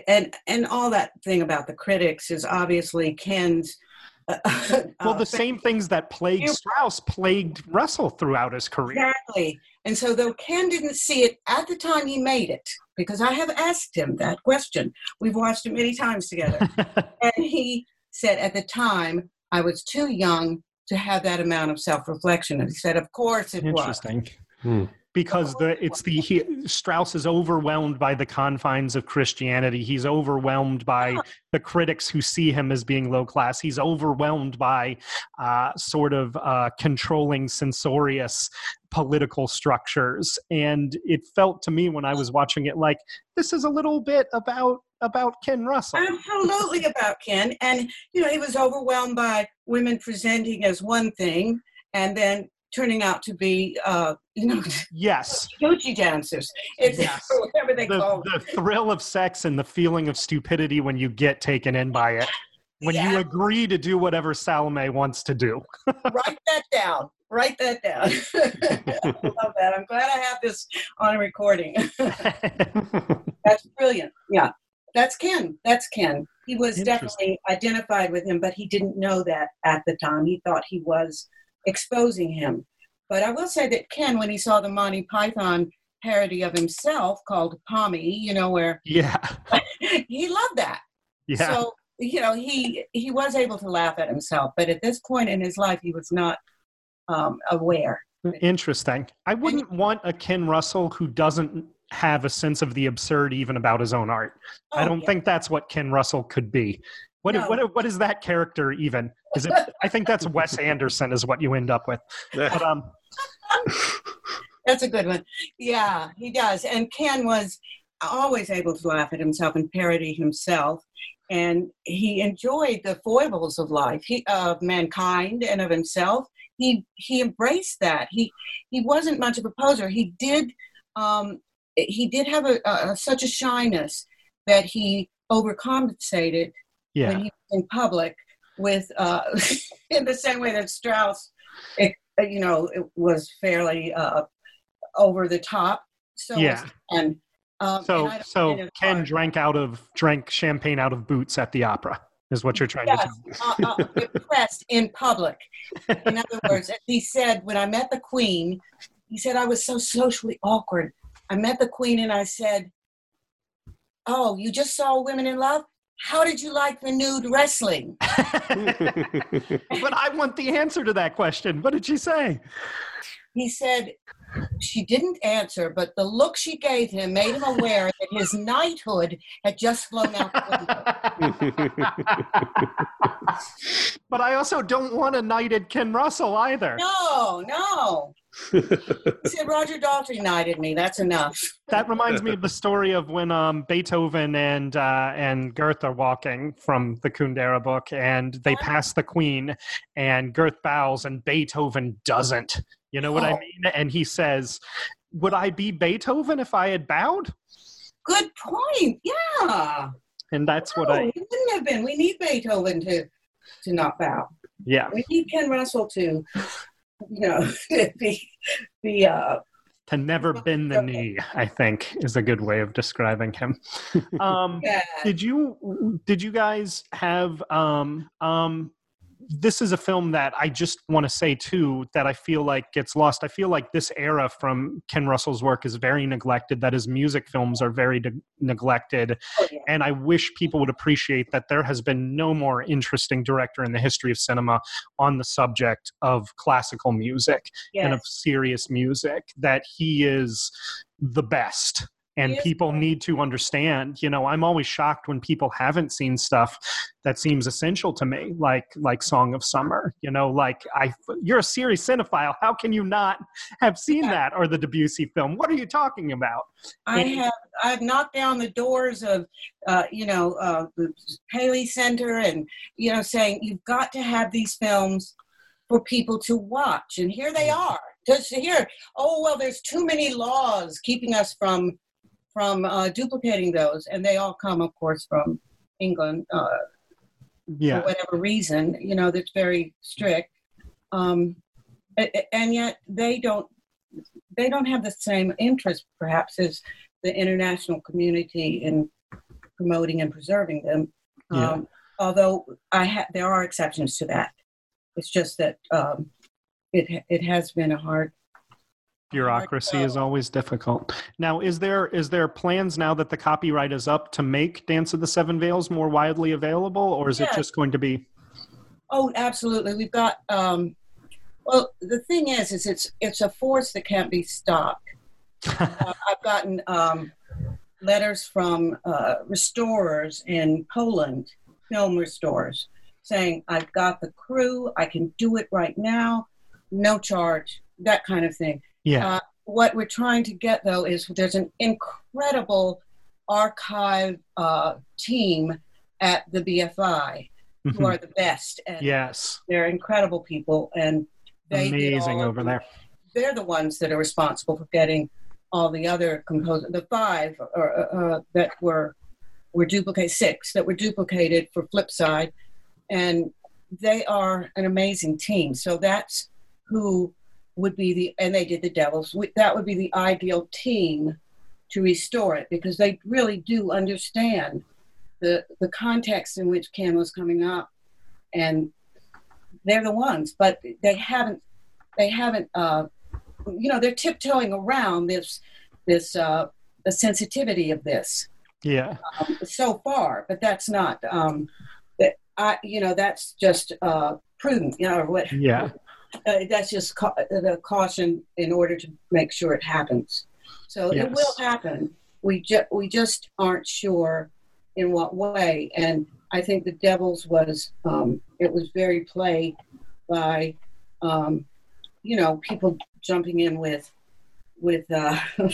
and and all that thing about the critics is obviously Ken's. Well, uh, the same things that plagued Strauss plagued Russell throughout his career. Exactly. And so, though Ken didn't see it at the time he made it, because I have asked him that question, we've watched it many times together, and he said at the time I was too young to have that amount of self-reflection. And he said, "Of course it was." Interesting. Hmm. Because the it's the he, Strauss is overwhelmed by the confines of Christianity. He's overwhelmed by the critics who see him as being low class. He's overwhelmed by uh, sort of uh, controlling, censorious political structures. And it felt to me when I was watching it like this is a little bit about about Ken Russell. Absolutely about Ken. And, you know, he was overwhelmed by women presenting as one thing and then turning out to be, uh, you know, Yes. Gucci dancers. It's Yes. whatever they The, call the thrill of sex and the feeling of stupidity when you get taken in by it. When you agree to do whatever Salome wants to do. Write that down. Write that down. I love that. I'm glad I have this on a recording. That's brilliant. Yeah. That's Ken. That's Ken. He was definitely identified with him, but he didn't know that at the time. He thought he was exposing him. But I will say that Ken, when he saw the Monty Python parody of himself called Pommy, you know, where yeah. he loved that. Yeah. So, you know, he he was able to laugh at himself, but at this point in his life, he was not um, aware. Interesting. I wouldn't want a Ken Russell who doesn't have a sense of the absurd even about his own art. I Oh, don't yeah. think that's what Ken Russell could be. What, No. what, what is that character even? Is it? I think that's Wes Anderson is what you end up with. But um, That's a good one. Yeah, he does. And Ken was always able to laugh at himself and parody himself. And he enjoyed the foibles of life, he, of mankind and of himself. He he embraced that. He he wasn't much of a poser. He did um, he did have a, a such a shyness that he overcompensated yeah, when he was in public with uh, in the same way that Strauss, it, you know, it was fairly uh, over the top. So Yeah. and Um, so and so Ken drank out of drank champagne out of boots at the opera is what you're trying to Yes, tell me. uh, uh, depressed in public. In other words, he said, when I met the Queen, he said I was so socially awkward. I met the Queen and I said, "Oh, you just saw Women in Love? How did you like the nude wrestling?" but I want the answer to that question. What did she say? he said she didn't answer, but the look she gave him made him aware that his knighthood had just flown out but I also don't want a knighted Ken Russell either. No, no. He said Roger Daltrey knighted me. That's enough. That reminds me of the story of when um, Beethoven and uh, and Goethe are walking from the Kundera book, and they pass the Queen, and Goethe bows, and Beethoven doesn't. You know what I Oh. mean? And he says, "Would I be Beethoven if I had bowed?" Good point. Yeah. And that's what no, I. he wouldn't have been. We need Beethoven to to not bow. Yeah, We need Ken Russell to, you know, be be uh to never bend the knee. I think is a good way of describing him. Um, yeah. did you did you guys have um um this is a film that I just want to say too that I feel like gets lost. I feel like this era from Ken Russell's work is very neglected. That his music films are very de- neglected, Oh, yeah. and I wish people would appreciate that there has been no more interesting director in the history of cinema on the subject of classical music and of serious music. That he is the best. And people need to understand. You know, I'm always shocked when people haven't seen stuff that seems essential to me, like like Song of Summer. You know, like I, you're a serious cinephile. How can you not have seen that or the Debussy film? What are you talking about? I And- have I've knocked down the doors of uh, you know uh, the Paley Center and you know saying you've got to have these films for people to watch and here they are just here oh well there's too many laws keeping us from from uh, duplicating those and they all come of course from England uh, Yeah, for whatever reason, you know, that's very strict. Um, and yet they don't they don't have the same interest perhaps as the international community in promoting and preserving them. Yeah. Um, although I ha- there are exceptions to that. It's just that um, it it has been a hard bureaucracy is always difficult. Now, is there is there plans now that the copyright is up to make Dance of the Seven Veils more widely available, or is it just going to be? Oh, absolutely. We've got. Um, well, the thing is, is it's it's a force that can't be stopped. uh, I've gotten um, letters from uh, restorers in Poland, film restorers, saying, "I've got the crew. I can do it right now, no charge." That kind of thing. Yeah, Uh, what we're trying to get though is there's an incredible archive uh, team at the BFI who Mhm. are the best, and yes, they're incredible people, and they amazing over the, there. They're the ones that are responsible for getting all the other composers, the five or, uh, that were were duplicated, six that were duplicated for Flipside, and they are an amazing team. So that's who would be the, and they did the Devils. That would be the ideal team to restore it because they really do understand the the context in which Ken was coming up, and they're the ones. But they haven't, they haven't, uh, you know, they're tiptoeing around this this uh, the sensitivity of this Yeah. um, so far, but that's not um, that I you know that's just uh, prudent, you know, or what Yeah. Uh, that's just ca- the caution in order to make sure it happens. So it will happen. We just we just aren't sure in what way. And I think the Devils was um, it was very played by um, you know people jumping in with with uh,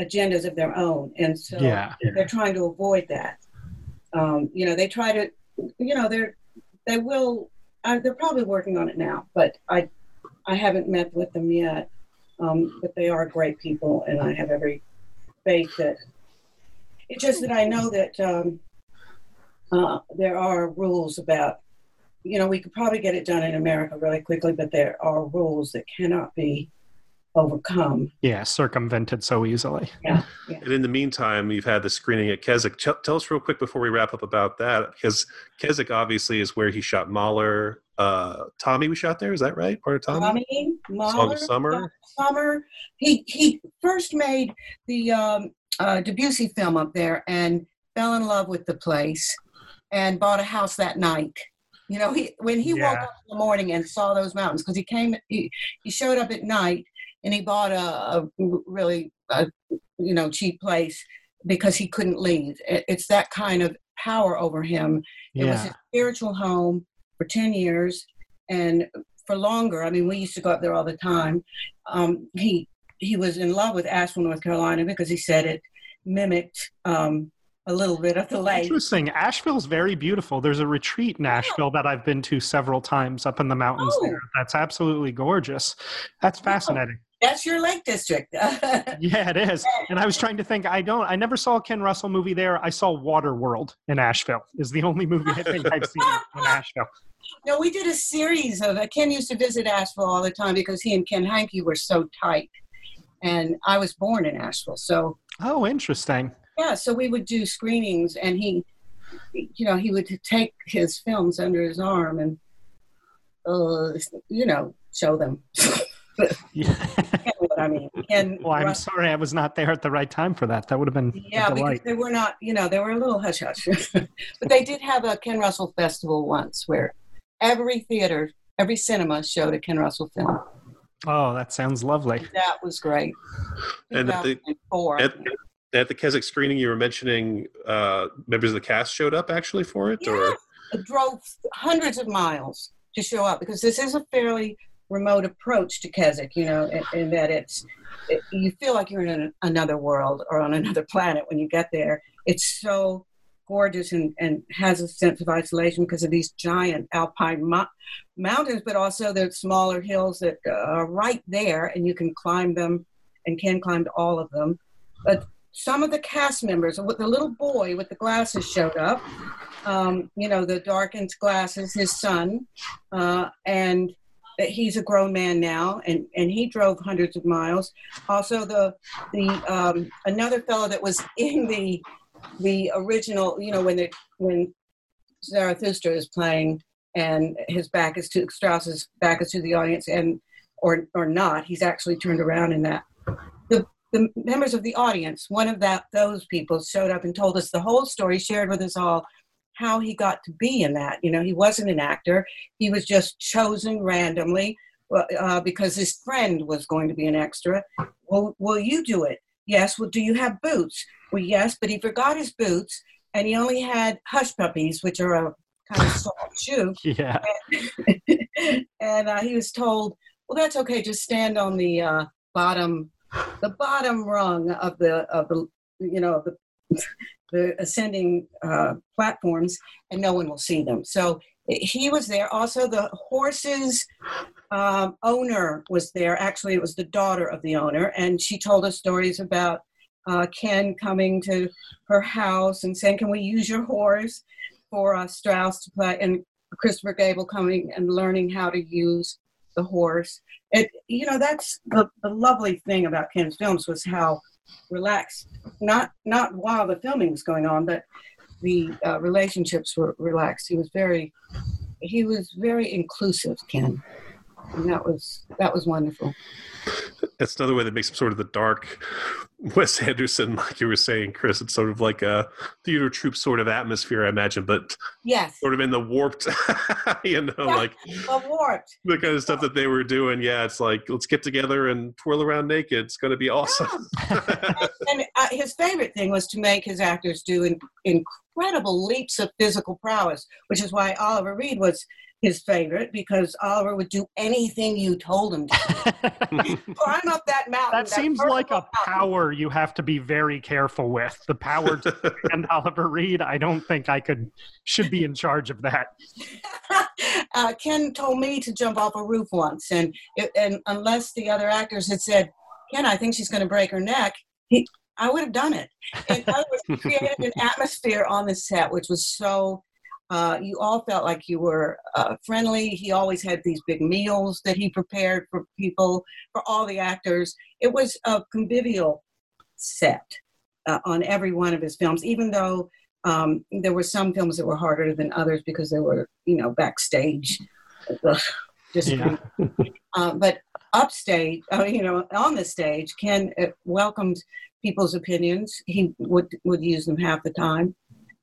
agendas of their own, and so Yeah. they're trying to avoid that. Um, you know, they try to, you know, they're they will. Uh, they're probably working on it now, but I I haven't met with them yet. Um, but they are great people, and I have every faith that. It's just that I know that um, uh, there are rules about. You know, we could probably get it done in America really quickly, but there are rules that cannot be overcome. Yeah. Circumvented so easily. Yeah, And in the meantime, you've had the screening at Keswick. Ch- tell us real quick before we wrap up about that, because Keswick obviously is where he shot Mahler. Uh, Tommy, we shot there. Is that right? Part of Tommy? Tommy, Song Mahler, of Summer. Summer. He he first made the um, uh, Debussy film up there and fell in love with the place and bought a house that night. You know, he when he woke up in the morning and saw those mountains because he came he, he showed up at night and he bought a, a really a, you know cheap place because he couldn't leave. It's that kind of power over him it was his spiritual home for 10 years and for longer. I mean, we used to go up there all the time. Um, he he was in love with Asheville, North Carolina, because he said it mimicked um, a little bit of the lake. Interesting. Asheville's very beautiful. There's a retreat in Asheville that I've been to several times up in the mountains Oh. there. That's absolutely gorgeous. That's fascinating. That's your lake district. Yeah, it is. And I was trying to think. I don't. I never saw a Ken Russell movie there. I saw Waterworld in Asheville. Is the only movie I think I've seen in Asheville. no, we did a series of. Uh, Ken used to visit Asheville all the time because he and Ken Hankey were so tight. And I was born in Asheville, so Oh, interesting. yeah so we would do screenings and he you know he would take his films under his arm and uh, you know show them Yeah. what i mean? And well, I'm sorry I was not there at the right time for that. That would have been yeah a because they were not you know they were a little hush hush. But they did have a ken russell festival once where every theater every cinema showed a ken russell film. Oh, that sounds lovely. that was great. And at the- 2004, At, at the Keswick screening, you were mentioning uh, members of the cast showed up actually for it, or? It drove hundreds of miles to show up because this is a fairly remote approach to Keswick, you know, in, in that it's, it, you feel like you're in an, another world or on another planet when you get there. It's so gorgeous and, and has a sense of isolation because of these giant alpine mo- mountains, but also the smaller hills that uh, are right there and you can climb them and can climb all of them. But some of the cast members, the little boy with the glasses showed up, um, you know, the darkened glasses, his son, uh, and he's a grown man now, and, and he drove hundreds of miles. Also, the the um, another fellow that was in the the original, you know, when the when Zarathustra is playing, and his back is to Strauss's back is to the audience, and or or not, he's actually turned around in that. The the members of the audience, one of that those people showed up and told us the whole story, shared with us all how he got to be in that. You know, he wasn't an actor; he was just chosen randomly uh, because his friend was going to be an extra. Well, will you do it? Yes. Well, do you have boots? Well, yes, but he forgot his boots, and he only had hush puppies, which are a kind of soft shoe. Yeah. and uh, he was told, "Well, that's okay. Just stand on the uh, bottom, the bottom rung of the of the you know the the ascending uh, platforms, and no one will see them." So he was there. Also, the horses um, owner was there. Actually, it was the daughter of the owner, and she told us stories about uh, Ken coming to her house and saying, "Can we use your horse for uh, Strauss to play?" And Christopher Gable coming and learning how to use the horse. It, you know, that's the, the lovely thing about Ken's films was how relaxed, not not while the filming was going on, but the uh, relationships were relaxed. He was very, he was very inclusive, Ken, and that was that was wonderful. That's another way that makes him sort of the dark Wes Anderson, like you were saying, Chris. It's sort of like a theater troupe sort of atmosphere, I imagine, but yes, sort of in the warped, you know, yeah, like warped. the kind of stuff that they were doing. Yeah, it's like let's get together and twirl around naked. It's going to be awesome. and, and uh, his favorite thing was to make his actors do in, incredible leaps of physical prowess, which is why Oliver Reed was his favorite because Oliver would do anything you told him to. Climb up that mountain. That seems like a mountain. power you have to be very careful with. The power to and Oliver Reed. I don't think I could should be in charge of that. uh, Ken told me to jump off a roof once, and it, and unless the other actors had said, "Ken, I think she's going to break her neck," he. I would have done it. In other words, he created an atmosphere on the set which was so uh, you all felt like you were uh, friendly. He always had these big meals that he prepared for people, for all the actors. It was a convivial set uh, on every one of his films, even though um, there were some films that were harder than others because they were, you know, backstage. Just yeah. Uh, but upstage, uh, you know, on the stage, Ken uh, welcomed people's opinions. He would would use them half the time,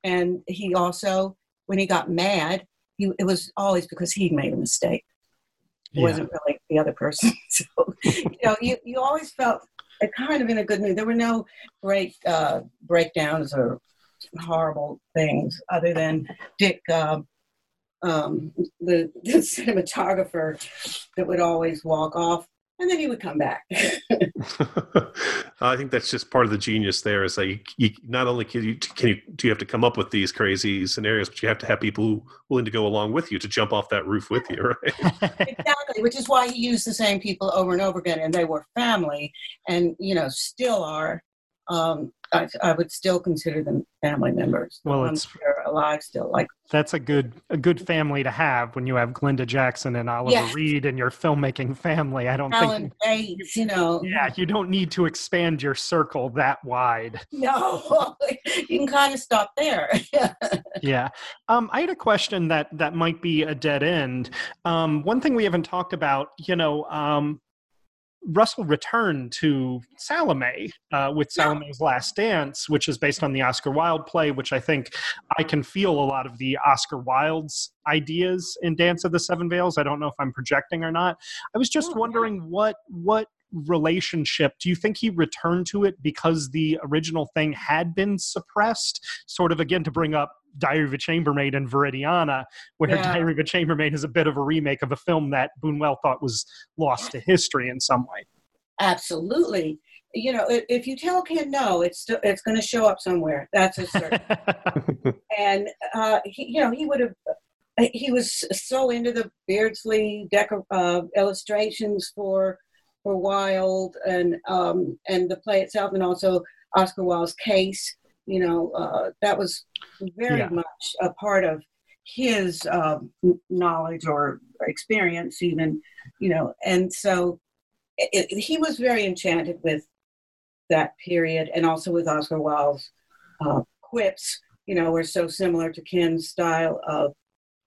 and he also when he got mad, he, it was always because he made a mistake. It yeah. wasn't really the other person. so, you know, you, you always felt kind of in a good mood. There were no great uh, breakdowns or horrible things other than Dick, uh, um, the, the cinematographer that would always walk off and then he would come back. I think that's just part of the genius there. Is that you, you, not only can you can you do you have to come up with these crazy scenarios, but you have to have people who willing to go along with you to jump off that roof with you, right? exactly, which is why he used the same people over and over again, and they were family, and you know still are. Um, I, I, would still consider them family members. Well, it's they're alive still. Like that's a good a good family to have when you have Glenda Jackson and Oliver yes. Reed in your filmmaking family. I don't Alan think Bates, you know. Yeah, you don't need to expand your circle that wide. No, you can kind of stop there. yeah, um, I had a question that that might be a dead end. Um, one thing we haven't talked about, you know, um, Russell returned to Salome uh, with Salome's Last Dance, which is based on the Oscar Wilde play, which I think I can feel a lot of the Oscar Wilde's ideas in Dance of the Seven Veils. I don't know if I'm projecting or not. I was just oh, wondering what what relationship do you think he returned to it because the original thing had been suppressed sort of again to bring up Diary of a Chambermaid and Viridiana, where yeah. Diary of a Chambermaid is a bit of a remake of a film that Buñuel thought was lost to history in some way. Absolutely. You know, if you tell Ken no, it's it's going to show up somewhere. That's a certain. and uh, he, you know, he would have. He was so into the Beardsley decor, uh, illustrations for for Wilde and um, and the play itself, and also Oscar Wilde's case you know, uh, that was very yeah. much a part of his um, knowledge or experience, even, you know, and so it, it, he was very enchanted with that period and also with Oscar Wilde's uh, quips, you know, were so similar to Ken's style of,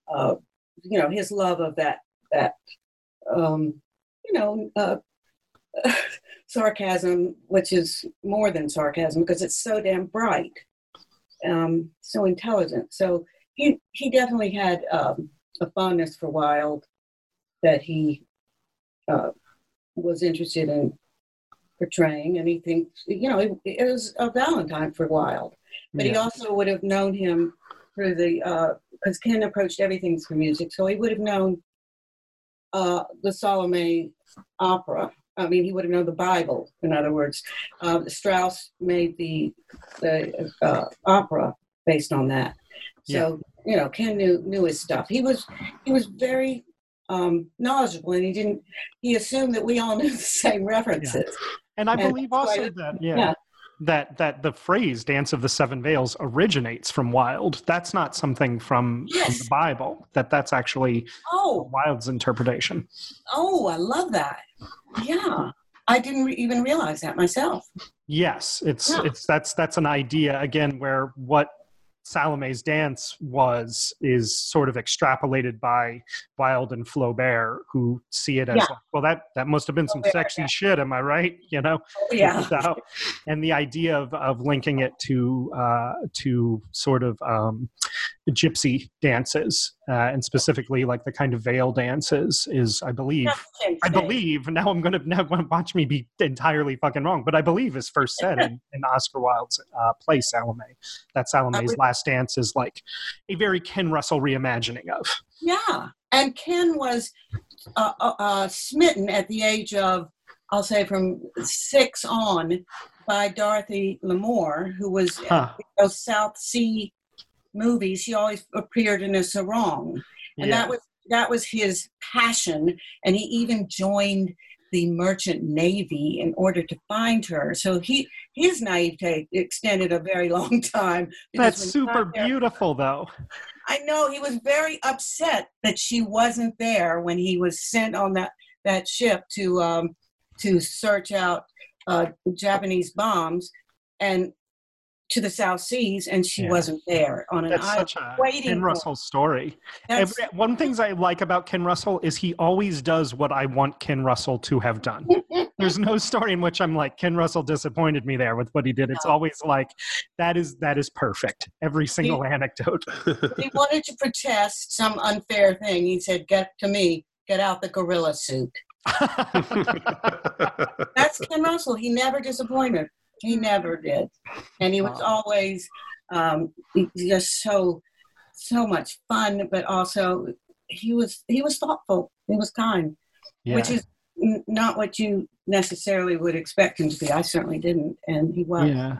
uh, you know, his love of that, that, um, you know, uh, sarcasm, which is more than sarcasm because it's so damn bright, um, so intelligent. So he he definitely had um, a fondness for Wilde that he uh, was interested in portraying, and he thinks you know it, it was a Valentine for Wilde, but yeah. he also would have known him through the because uh, Ken approached everything through music, so he would have known uh, the Salome opera I mean, he would have known the Bible. In other words, uh, Strauss made the the uh, opera based on that. So you know, Ken knew knew his stuff. He was he was very um, knowledgeable, and he didn't. He assumed that we all knew the same references. And I And believe also that yeah, yeah. That that the phrase "Dance of the Seven Veils" originates from Wilde. That's not something from, from the Bible. That that's actually Oh, Wilde's interpretation. oh, I love that. Yeah, I didn't re- even realize that myself. Yes, it's Yeah. it's that's that's an idea again where what Salome's dance was is sort of extrapolated by Wilde and Flaubert, who see it as Yeah. like, well, that that must have been some sexy yeah. shit. Am I right? You know. Yeah, So- and the idea of, of linking it to uh, to sort of um, gypsy dances uh, and specifically like the kind of veil dances is I believe I believe now I'm gonna now gonna watch me be entirely fucking wrong, but I believe is first said in, in Oscar Wilde's uh, play Salome. That Salome's would- last dance is like a very Ken Russell reimagining of. Yeah, and Ken was uh, uh, uh, smitten at the age of, I'll say, from six on, by Dorothy Lamour, who was Huh. those South Sea movies. he always appeared in a sarong, and Yeah. that was that was his passion. And he even joined the merchant navy in order to find her. So he his naivete extended a very long time. That's super there- beautiful though. I know he was very upset that she wasn't there when he was sent on that that ship to um, to search out uh, Japanese bombs and to the South Seas, and she Yeah. wasn't there on an That's island. such a waiting Ken for- Russell story. Every, one things I like about Ken Russell is he always does what I want Ken Russell to have done. There's no story in which I'm like Ken Russell disappointed me there with what he did. It's No. always like that is that is perfect. Every single anecdote. he wanted to protest some unfair thing. He said, "Get to me, get out the gorilla suit." That's Ken Russell. He never disappointed. He never did, and he was Wow. always um, just so so much fun. But also, he was he was thoughtful. He was kind, yeah. which is n- not what you necessarily would expect him to be. I certainly didn't, and he was. yeah.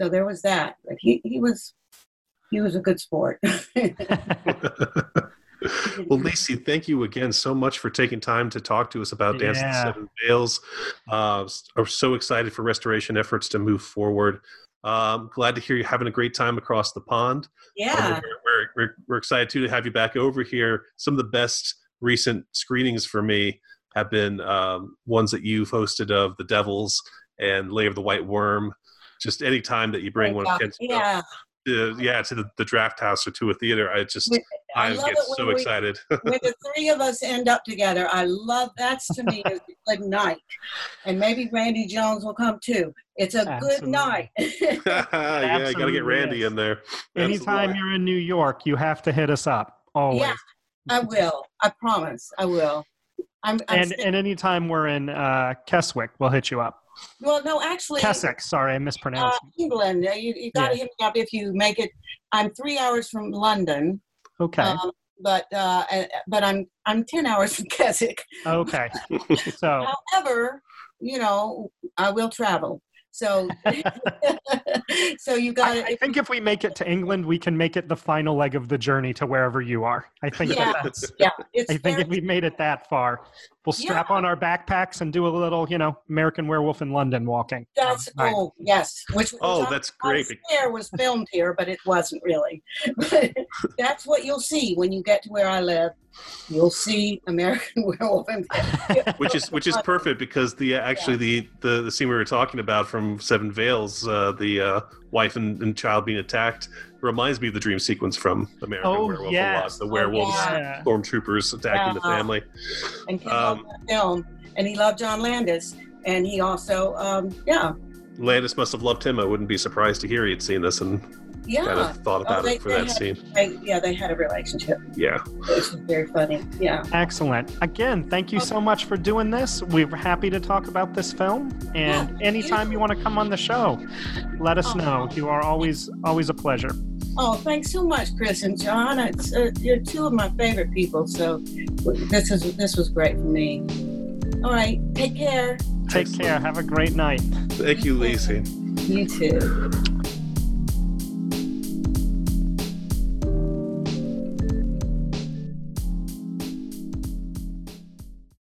So there was that. But he he was he was a good sport. well, Lisi, thank you again so much for taking time to talk to us about Dance of the Seven Veils. Uh, are so excited for restoration efforts to move forward. Um, glad to hear you're having a great time across the pond. yeah. Um, we're, we're, we're, excited too to have you back over here. Some of the best recent screenings for me have been um, ones that you've hosted of The Devils and Lair of the White Worm. Just any time that you bring one of Ken's yeah. Uh, yeah, to the, the draft house or to a theater, I just We- I, I get so we- excited. when the three of us end up together, I love that's to me is a good night. And maybe Randy Jones will come too. It's a good night. yeah, you got to get Randy is. in there. Anytime Absolutely. you're in New York, you have to hit us up. Always. Yeah. I will. I promise. I will. I'm, I'm and and anytime we're in uh, Keswick, we'll hit you up. well, no, actually, Keswick, sorry, I uh, mispronounced. England. uh, You, you got to Yeah. hit me up if you make it. I'm three hours from London, okay, um, but uh, uh, but I'm I'm ten hours from Keswick. okay. So However, you know, I will travel. So, so you got I, it. I think if we make it to England, we can make it the final leg of the journey to wherever you are. I think Yeah. that that's. Yeah, it's I think if we made it that far, we'll strap on our backpacks and do a little, you know, American Werewolf in London walking. That's Right. oh yes, which which Oh, that's I great. swear was filmed here, but it wasn't really. But that's what you'll see when you get to where I live. You'll see American Werewolf in which is which is perfect because the actually the, the the scene we were talking about from Seven Veils, uh, the uh, wife and, and child being attacked, reminds me of the dream sequence from American Oh, Werewolf yes. a lot. The Oh, werewolves, yeah. stormtroopers attacking the family. and Ken Um, loved that film, and he loved John Landis, and he also um, yeah Landis must have loved him. I wouldn't be surprised to hear he had seen this and yeah kind of thought about they- it for that had- scene. they, yeah they had a relationship. Yeah. It was very funny. Yeah. Excellent. Again, thank you so much for doing this. We're happy to talk about this film. And Yeah, anytime you want to come on the show, let us Oh. know. You are always always a pleasure. Oh, thanks so much, Chris and John. It's uh, you're two of my favorite people, so this is this was great for me. All right, take care. Take Excellent. care. Have a great night. Thank you, Lisi. You too.